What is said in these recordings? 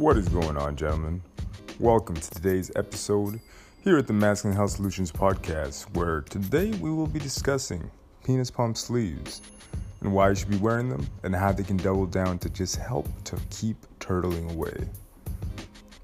What is going on, gentlemen? Welcome to today's episode here at the Masculine Health Solutions Podcast, where today we will be discussing penis pump sleeves and why you should be wearing them and how they can double down to just help to keep turtling away.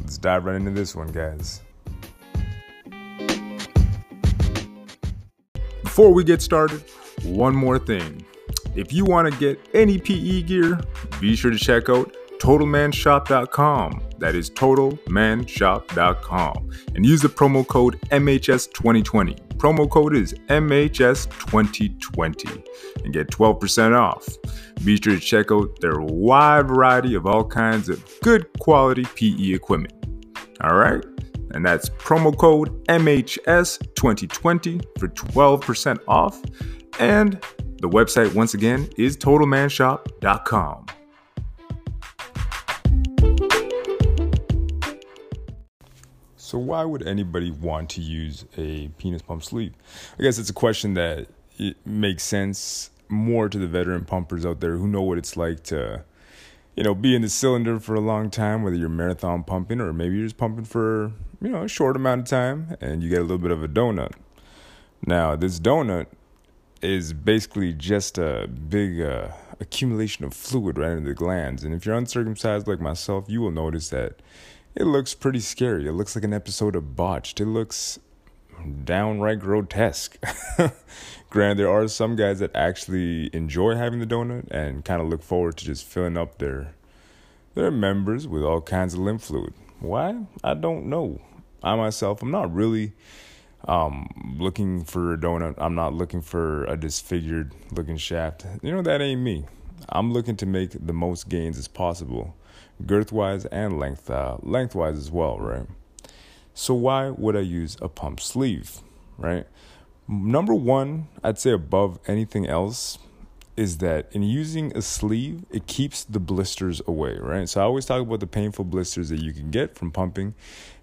Let's dive right into this one, guys. Before we get started, one more thing. If you want to get any PE gear, be sure to check out TotalManShop.com. That is TotalManShop.com. And use the promo code MHS2020. Promo code is MHS2020 and get 12% off. Be sure to check out their wide variety of all kinds of good quality PE equipment. All right? And that's promo code MHS2020 for 12% off. And the website, once again, is TotalManShop.com. So, why would anybody want to use a penis pump sleeve? I guess it's a question that it makes sense more to the veteran pumpers out there who know what it's like to, you know, be in the cylinder for a long time, whether you're marathon pumping or maybe you're just pumping for, you know, a short amount of time and you get a little bit of a donut. Now, this donut is basically just a big uh, accumulation of fluid right in the glands. And if you're uncircumcised like myself, you will notice that it looks pretty scary. It looks like an episode of Botched. It looks downright grotesque. Granted, there are some guys that actually enjoy having the donut and kind of look forward to just filling up their their members with all kinds of lymph fluid. Why? I don't know. I myself, I'm not really um, looking for a donut. I'm not looking for a disfigured looking shaft. You know, that ain't me. I'm looking to make the most gains as possible girth wise and length uh, lengthwise as well, right? So why would I use a pump sleeve, right? Number one, I'd say above anything else is that in using a sleeve, it keeps the blisters away, right? So I always talk about the painful blisters that you can get from pumping.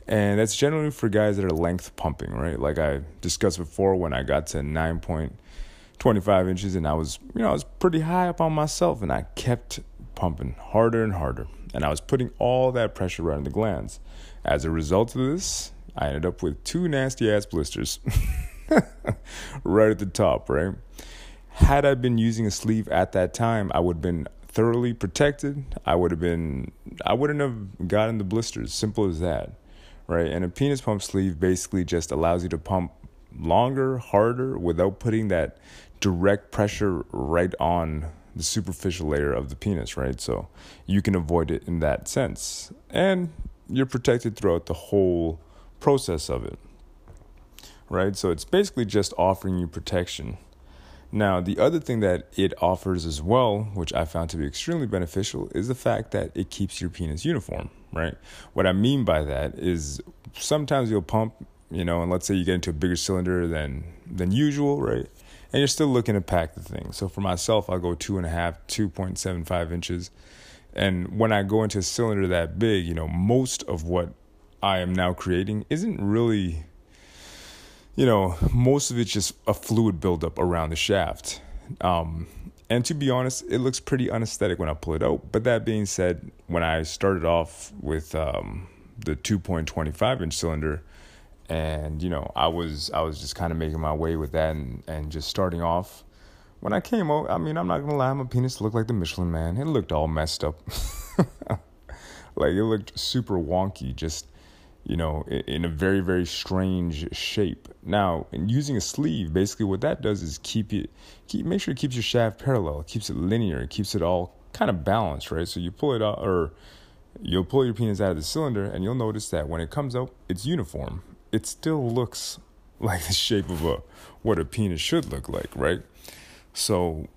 And that's generally for guys that are length pumping, right? Like I discussed before when I got to 9.25 inches and I was, you know, I was pretty high up on myself and I kept pumping harder and harder and I was putting all that pressure right in the glands. As a result of this, I ended up with two nasty ass blisters right at the top, right? Had I been using a sleeve at that time, I would have been thoroughly protected. I would have been I wouldn't have gotten the blisters. Simple as that. Right? And a penis pump sleeve basically just allows you to pump longer, harder without putting that direct pressure right on the superficial layer of the penis, right? So you can avoid it in that sense. And you're protected throughout the whole process of it, right? So it's basically just offering you protection. Now, the other thing that it offers as well, which I found to be extremely beneficial, is the fact that it keeps your penis uniform, right? What I mean by that is sometimes you'll pump, you know, and let's say you get into a bigger cylinder than than usual, right? And you're still looking to pack the thing. So for myself, I'll go two and a half, 2.75 inches. And when I go into a cylinder that big, you know, most of what I am now creating isn't really, you know, most of it's just a fluid buildup around the shaft. Um, and to be honest, it looks pretty unesthetic when I pull it out. But that being said, when I started off with um, the 2.25 inch cylinder, and you know i was i was just kind of making my way with that and, and just starting off. When i came out i mean i'm not gonna lie my penis looked like the michelin man. It looked all messed up. Like it looked super wonky just you know in a very very strange shape. Now in using a sleeve basically what that does is keep it keep make sure it keeps your shaft parallel. Keeps it linear. Keeps it all kind of balanced right? So you pull it out or you'll pull your penis out of the cylinder and you'll notice that when it comes out it's uniform it still looks like the shape of a what a penis should look like, right? So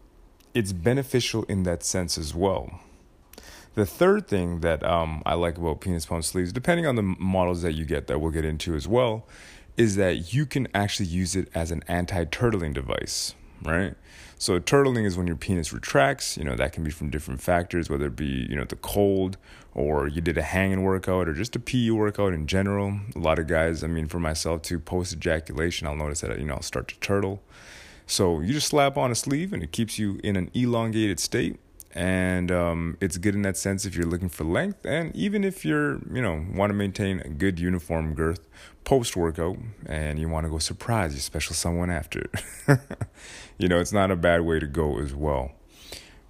it's beneficial in that sense as well. The third thing that um, I like about penis pump sleeves, depending on the models that you get, that we'll get into as well, is that you can actually use it as an anti-turtling device, right? So turtling is when your penis retracts. You know that can be from different factors, whether it be you know the cold or you did a hanging workout or just a PE workout in general. A lot of guys, I mean, for myself too, post ejaculation, I'll notice that you know I'll start to turtle. So you just slap on a sleeve and it keeps you in an elongated state, and um, it's good in that sense if you're looking for length and even if you're you know want to maintain a good uniform girth post workout and you want to go surprise your special someone after. You know it's not a bad way to go as well.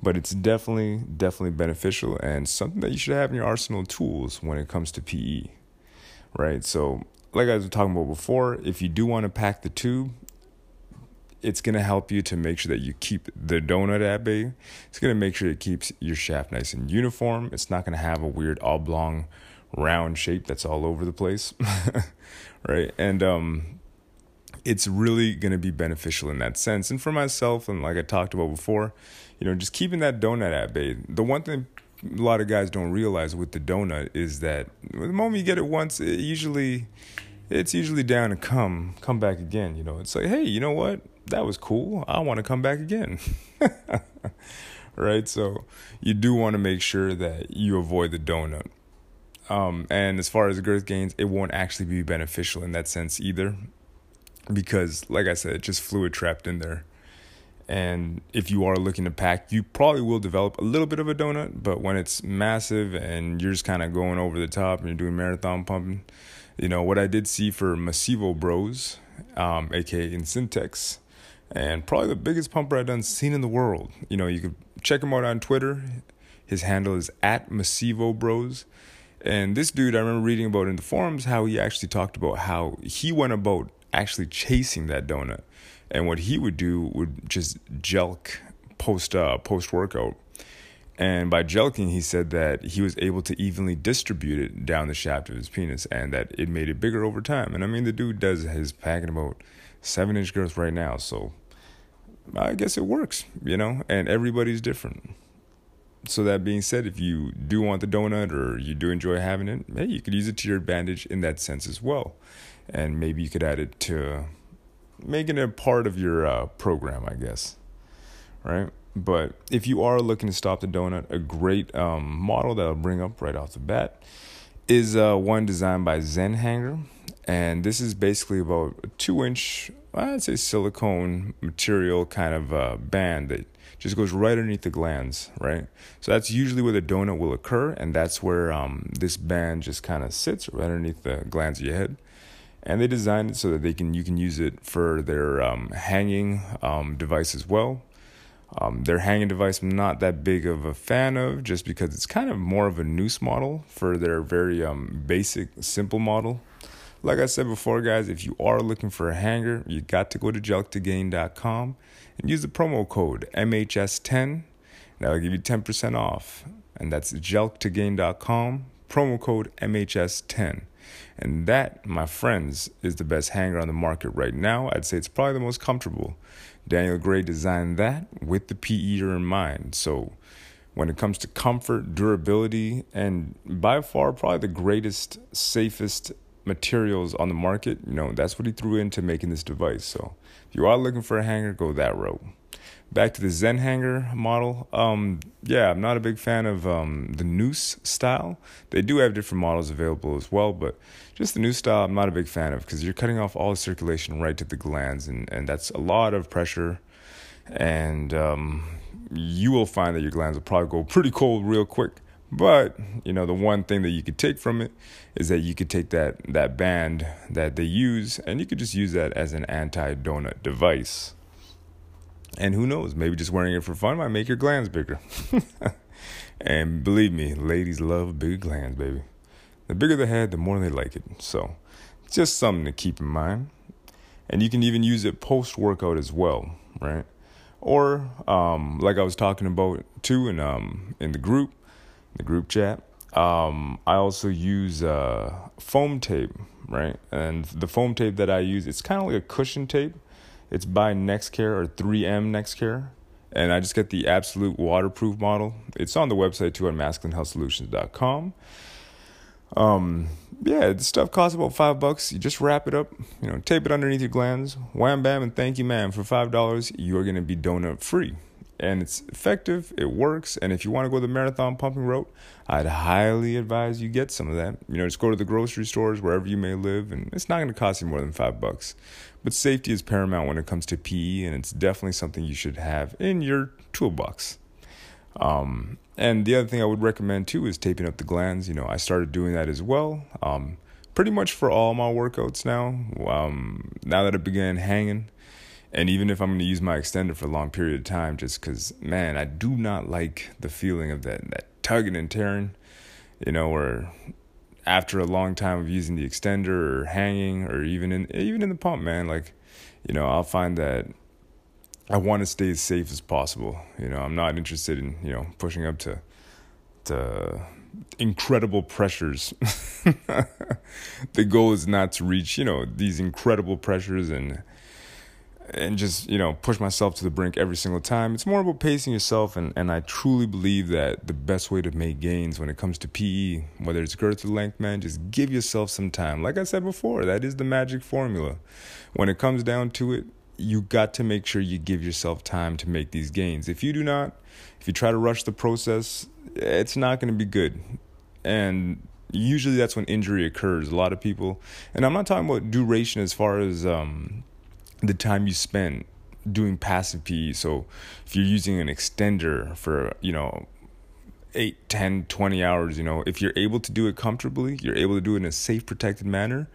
But it's definitely definitely beneficial and something that you should have in your arsenal tools when it comes to pe right? So like i was talking about before if you do want to pack the tube it's going to help you to make sure that you keep the donut at bay. It's going to make sure it keeps your shaft nice and uniform. It's not going to have a weird oblong round shape that's all over the place. right? And um it's really going to be beneficial in that sense. And for myself and like I talked about before, you know, just keeping that donut at bay. The one thing a lot of guys don't realize with the donut is that the moment you get it once, it usually it's usually down to come come back again you know it's like hey you know what that was cool. I want to come back again. Right? So you do want to make sure that you avoid the donut. Um, and as far as girth gains it won't actually be beneficial in that sense either because like i said it's just fluid trapped in there. And if you are looking to pack you probably will develop a little bit of a donut but when it's massive and you're just kind of going over the top and you're doing marathon pumping you know what I did see for Massivo Bros, um, aka in Syntex, and probably the biggest pumper I've done seen in the world. You know, you could check him out on Twitter. His handle is at Massivo Bros. And this dude, I remember reading about in the forums how he actually talked about how he went about actually chasing that donut, and what he would do would just jelq post uh, post workout and by jelqing, he said that he was able to evenly distribute it down the shaft of his penis and that it made it bigger over time. And I mean, the dude does his packing about seven inch girth right now. So I guess it works, you know, and everybody's different. So that being said, if you do want the donut or you do enjoy having it, hey, you could use it to your advantage in that sense as well. And maybe you could add it to making it a part of your uh, program, I guess. Right? But if you are looking to stop the donut, a great um, model that I'll bring up right off the bat is uh, one designed by Zen Hanger. And this is basically about a two inch, I'd say silicone material kind of uh, band that just goes right underneath the glands, right? So that's usually where the donut will occur, and that's where um, this band just kind of sits right underneath the glands of your head. And they designed it so that they can you can use it for their um, hanging um, device as well. Um, their hanging device, I'm not that big of a fan of, just because it's kind of more of a noose model for their very um, basic, simple model. Like I said before, guys, if you are looking for a hanger, you got to go to jelq2gain.com and use the promo code MHS10. That'll give you 10% off. And that's jelq2gain.com, promo code MHS10. And that, my friends, is the best hanger on the market right now. I'd say it's probably the most comfortable. Daniel Gray designed that with the PE in mind. So when it comes to comfort, durability, and by far probably the greatest, safest materials on the market, you know, that's what he threw into making this device. So if you are looking for a hanger, go that route back to the Zen hanger model. Um, yeah, I'm not a big fan of um, the noose style. They do have different models available as well, but just the noose style, I'm not a big fan of because you're cutting off all the circulation right to the glands, and, and that's a lot of pressure. And um, you will find that your glands will probably go pretty cold real quick. But you know the one thing that you could take from it is that you could take that that band that they use, and you could just use that as an anti donut device. And who knows, maybe just wearing it for fun might make your glands bigger. and believe me, ladies love big glands, baby. The bigger the head, the more they like it. So, just something to keep in mind. And you can even use it post workout as well, right? Or um, like I was talking about too in um in the group, the group chat. Um, I also use uh, foam tape, right? And the foam tape that I use, it's kind of like a cushion tape it's by Nexcare or 3M Nexcare. And I just get the absolute waterproof model. It's on the website too at masculinehealthsolutions.com. Um, yeah, the stuff costs about five bucks. You just wrap it up, you know, tape it underneath your glands, wham bam, and thank you, ma'am. For five dollars, you're gonna be donut free and it's effective. It works. And if you want to go the marathon pumping route, I'd highly advise you get some of that. You know, just go to the grocery stores wherever you may live, and it's not going to cost you more than five bucks. But safety is paramount when it comes to PE, and it's definitely something you should have in your toolbox. Um, and the other thing I would recommend too is taping up the glands. You know, I started doing that as well. Um, pretty much for all my workouts now. Um, now that I began hanging, and even if I'm going to use my extender for a long period of time, just because, man, I do not like the feeling of that that tugging and tearing. You know, or after a long time of using the extender or hanging, or even in even in the pump, man, like, you know, I'll find that I want to stay as safe as possible. You know, I'm not interested in you know pushing up to to incredible pressures. the goal is not to reach you know these incredible pressures and and just you know push myself to the brink every single time. It's more about pacing yourself, and and I truly believe that the best way to make gains when it comes to PE, whether it's girth or length, man, just give yourself some time. Like I said before, that is the magic formula. When it comes down to it, you got to make sure you give yourself time to make these gains. If you do not, if you try to rush the process, it's not going to be good. And usually that's when injury occurs. A lot of people, and I'm not talking about duration as far as um, the time you spend doing passive PE. So if you're using an extender for, you know, 8, 10, 20 hours, you know, if you're able to do it comfortably, you're able to do it in a safe, protected manner,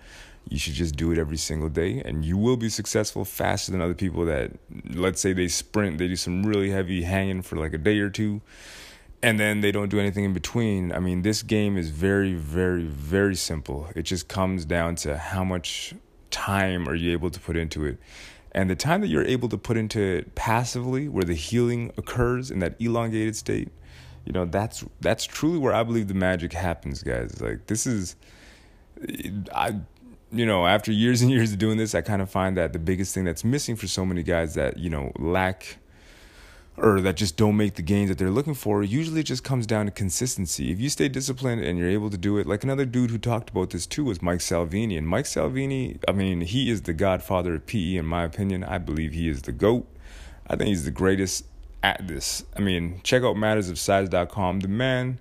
you should just do it every single day and you will be successful faster than other people that let's say they sprint they do some really heavy hanging for like a day or two and then they don't do anything in between i mean this game is very very very simple it just comes down to how much time are you able to put into it? And the time that you're able to put into it passively where the healing occurs in that elongated state you know that's that's truly where i believe the magic happens guys. Like this is i you know, after years and years of doing this, I kind of find that the biggest thing that's missing for so many guys that, you know, lack or that just don't make the gains that they're looking for usually just comes down to consistency. If you stay disciplined and you're able to do it, like another dude who talked about this too was Mike Salvini. And Mike Salvini, I mean, he is the godfather of PE, in my opinion. I believe he is the GOAT. I think he's the greatest at this. I mean, check out mattersofsize.com. The man,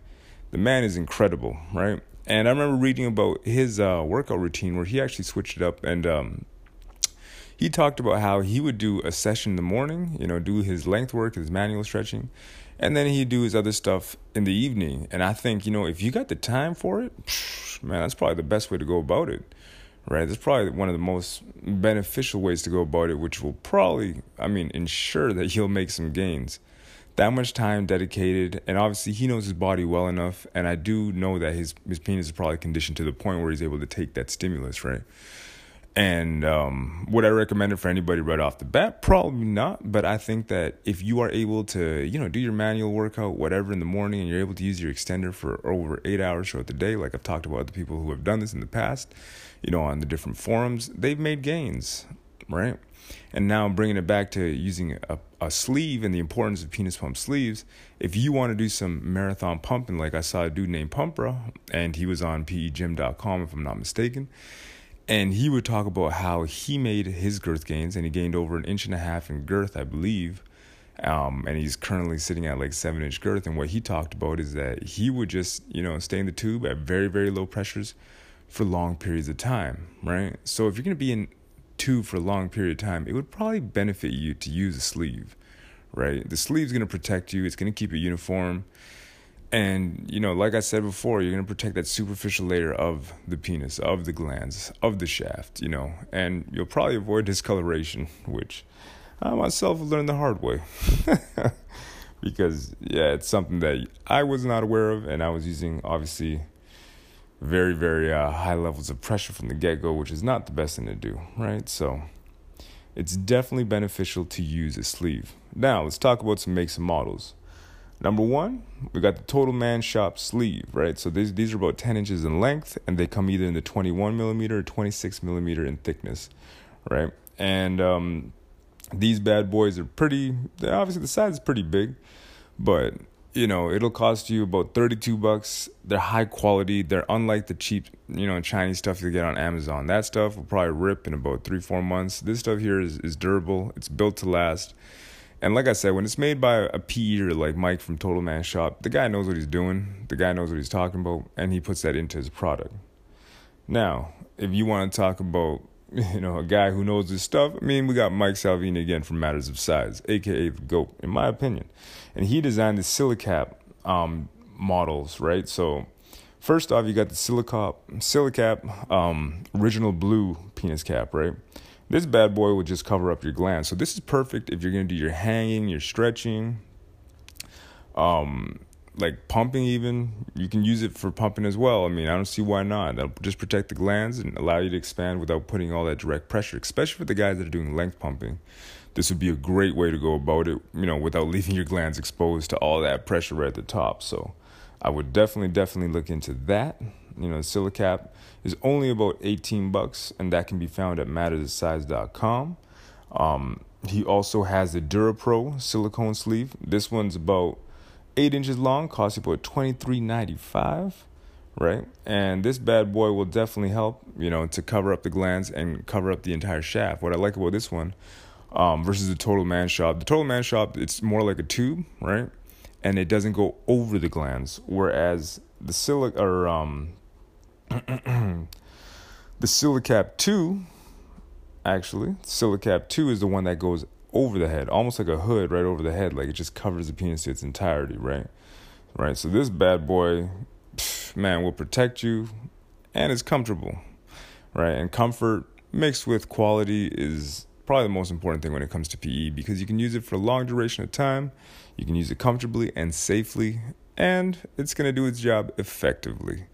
the man is incredible, right? And I remember reading about his uh, workout routine where he actually switched it up and um, he talked about how he would do a session in the morning, you know, do his length work, his manual stretching, and then he'd do his other stuff in the evening. And I think, you know, if you got the time for it, man, that's probably the best way to go about it, right? That's probably one of the most beneficial ways to go about it, which will probably, I mean, ensure that he'll make some gains that much time dedicated and obviously he knows his body well enough and i do know that his his penis is probably conditioned to the point where he's able to take that stimulus right and um, would i recommend it for anybody right off the bat probably not but i think that if you are able to you know do your manual workout whatever in the morning and you're able to use your extender for over eight hours throughout the day like i've talked about the people who have done this in the past you know on the different forums they've made gains right and now bringing it back to using a, a sleeve and the importance of penis pump sleeves. If you want to do some marathon pumping, like I saw a dude named Pumpra, and he was on pegym.com if I'm not mistaken, and he would talk about how he made his girth gains, and he gained over an inch and a half in girth, I believe. Um, and he's currently sitting at like seven inch girth. And what he talked about is that he would just, you know, stay in the tube at very, very low pressures for long periods of time, right? So if you're going to be in tube for a long period of time, it would probably benefit you to use a sleeve, right? The sleeve's going to protect you, it's going to keep it uniform. And, you know, like I said before, you're going to protect that superficial layer of the penis, of the glands, of the shaft, you know, and you'll probably avoid discoloration, which I myself learned the hard way. because, yeah, it's something that I was not aware of, and I was using, obviously, very, very uh, high levels of pressure from the get go, which is not the best thing to do, right? So it's definitely beneficial to use a sleeve. Now, let's talk about some makes and models. Number one, we got the Total Man Shop sleeve, right? So these these are about 10 inches in length, and they come either in the 21 millimeter or 26 millimeter in thickness, right? And um, these bad boys are pretty. Obviously, the size is pretty big, but you know, it'll cost you about 32 bucks. They're high quality. They're unlike the cheap, you know, Chinese stuff you get on Amazon. That stuff will probably rip in about three, four months. This stuff here is, is durable. It's built to last. And like I said, when it's made by a PE eater like Mike from Total Man Shop, the guy knows what he's doing. The guy knows what he's talking about, and he puts that into his product. Now, if you want to talk about you know, a guy who knows his stuff. I mean, we got Mike Salvini again from Matters of Size, aka the GOAT, in my opinion. And he designed the Silicap um, models, right? So, first off, you got the Silicap, Silicap um, original blue penis cap, right? This bad boy will just cover up your glands. So, this is perfect if you're going to do your hanging, your stretching, um, like pumping even. You can use it for pumping as well. I mean i don't see why not. That'll just protect the glands and allow you to expand without putting all that direct pressure especially for the guys that are doing length pumping. This would be a great way to go about it you know without leaving your glands exposed to all that pressure right at the top. So i would definitely definitely look into that you know the silicap is only about 18 bucks and that can be found at mattersize.com um, he also has the durapro silicone sleeve this one's about eight inches long, costs you about twenty three ninety five, right? And this bad boy will definitely help, you know, to cover up the glands and cover up the entire shaft. What I like about this one, um, versus the Total Man Shop, the Total Man Shop, it's more like a tube, right? And it doesn't go over the glands, whereas the silic or um, the Silicap two, actually, Silicap two is the one that goes over the head, almost like a hood right over the head, like it just covers the penis to its entirety, right? Right. So this bad boy, man, will protect you, and it's comfortable, right? And comfort mixed with quality is probably the most important thing when it comes to PE because you can use it for a long duration of time, you can use it comfortably and safely, and it's going to do its job effectively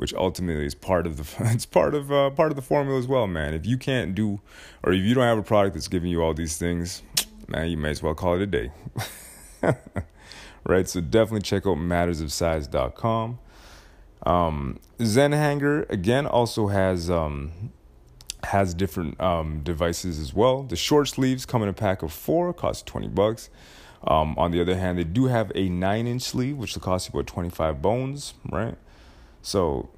which ultimately is part of the it's part of uh, part of the formula as well, man. If you can't do, or if you don't have a product that's giving you all these things, man, you may as well call it a day. right? So definitely check out mattersofsize.com. Um, Zen Hanger again also has um, has different um, devices as well. The short sleeves come in a pack of four, cost twenty bucks. Um, on the other hand, they do have a nine inch sleeve, which will cost you about twenty five bones, right? So,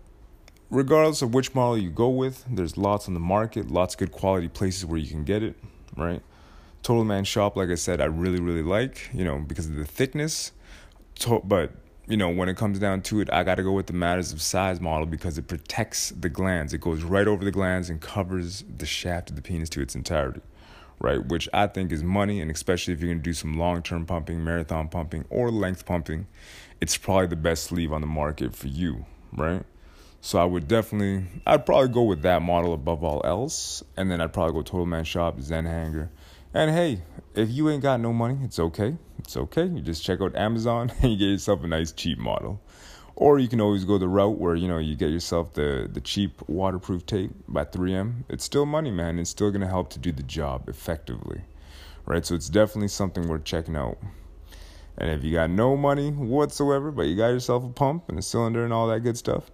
regardless of which model you go with, there's lots on the market, lots of good quality places where you can get it, right? Total Man Shop, like I said, I really, really like, you know, because of the thickness. But, you know, when it comes down to it, I got to go with the Matters of Size model because it protects the glands. It goes right over the glands and covers the shaft of the penis to its entirety, right? Which I think is money, and especially if you're going to do some long term pumping, marathon pumping, or length pumping, it's probably the best sleeve on the market for you, right? So I would definitely, I'd probably go with that model above all else, and then I'd probably go Total Man Shop, Zen Hanger, and hey, if you ain't got no money, it's okay. It's okay. You just check out Amazon and you get yourself a nice cheap model. Or you can always go the route where you know you get yourself the the cheap waterproof tape by 3M. It's still money, man. It's still gonna help to do the job effectively, right? So it's definitely something worth checking out. And if you got no money whatsoever, but you got yourself a pump and a cylinder and all that good stuff,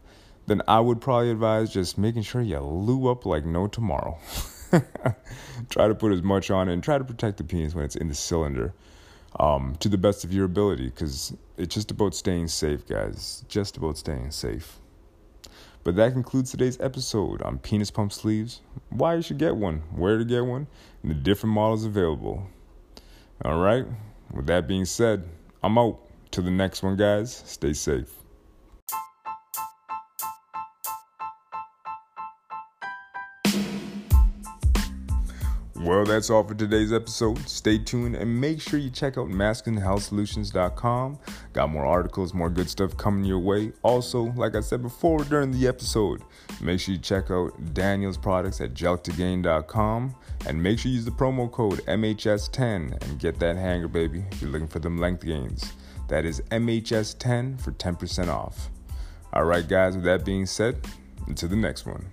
then I would probably advise just making sure you lube up like no tomorrow. try to put as much on it and try to protect the penis when it's in the cylinder um, to the best of your ability because it's just about staying safe, guys. Just about staying safe. But that concludes today's episode on penis pump sleeves, why you should get one, where to get one, and the different models available. All right. With that being said, I'm out. Till the next one, guys, stay safe. Well, that's all for today's episode. Stay tuned and make sure you check out masculinehealthsolutions.com. Got more articles, more good stuff coming your way. Also, like I said before during the episode, make sure you check out Daniel's products at jelq2gain.com and make sure you use the promo code MHS10 and get that hanger, baby, if you're looking for them length gains. That is MHS10 for 10% off. All right, guys, with that being said, until the next one.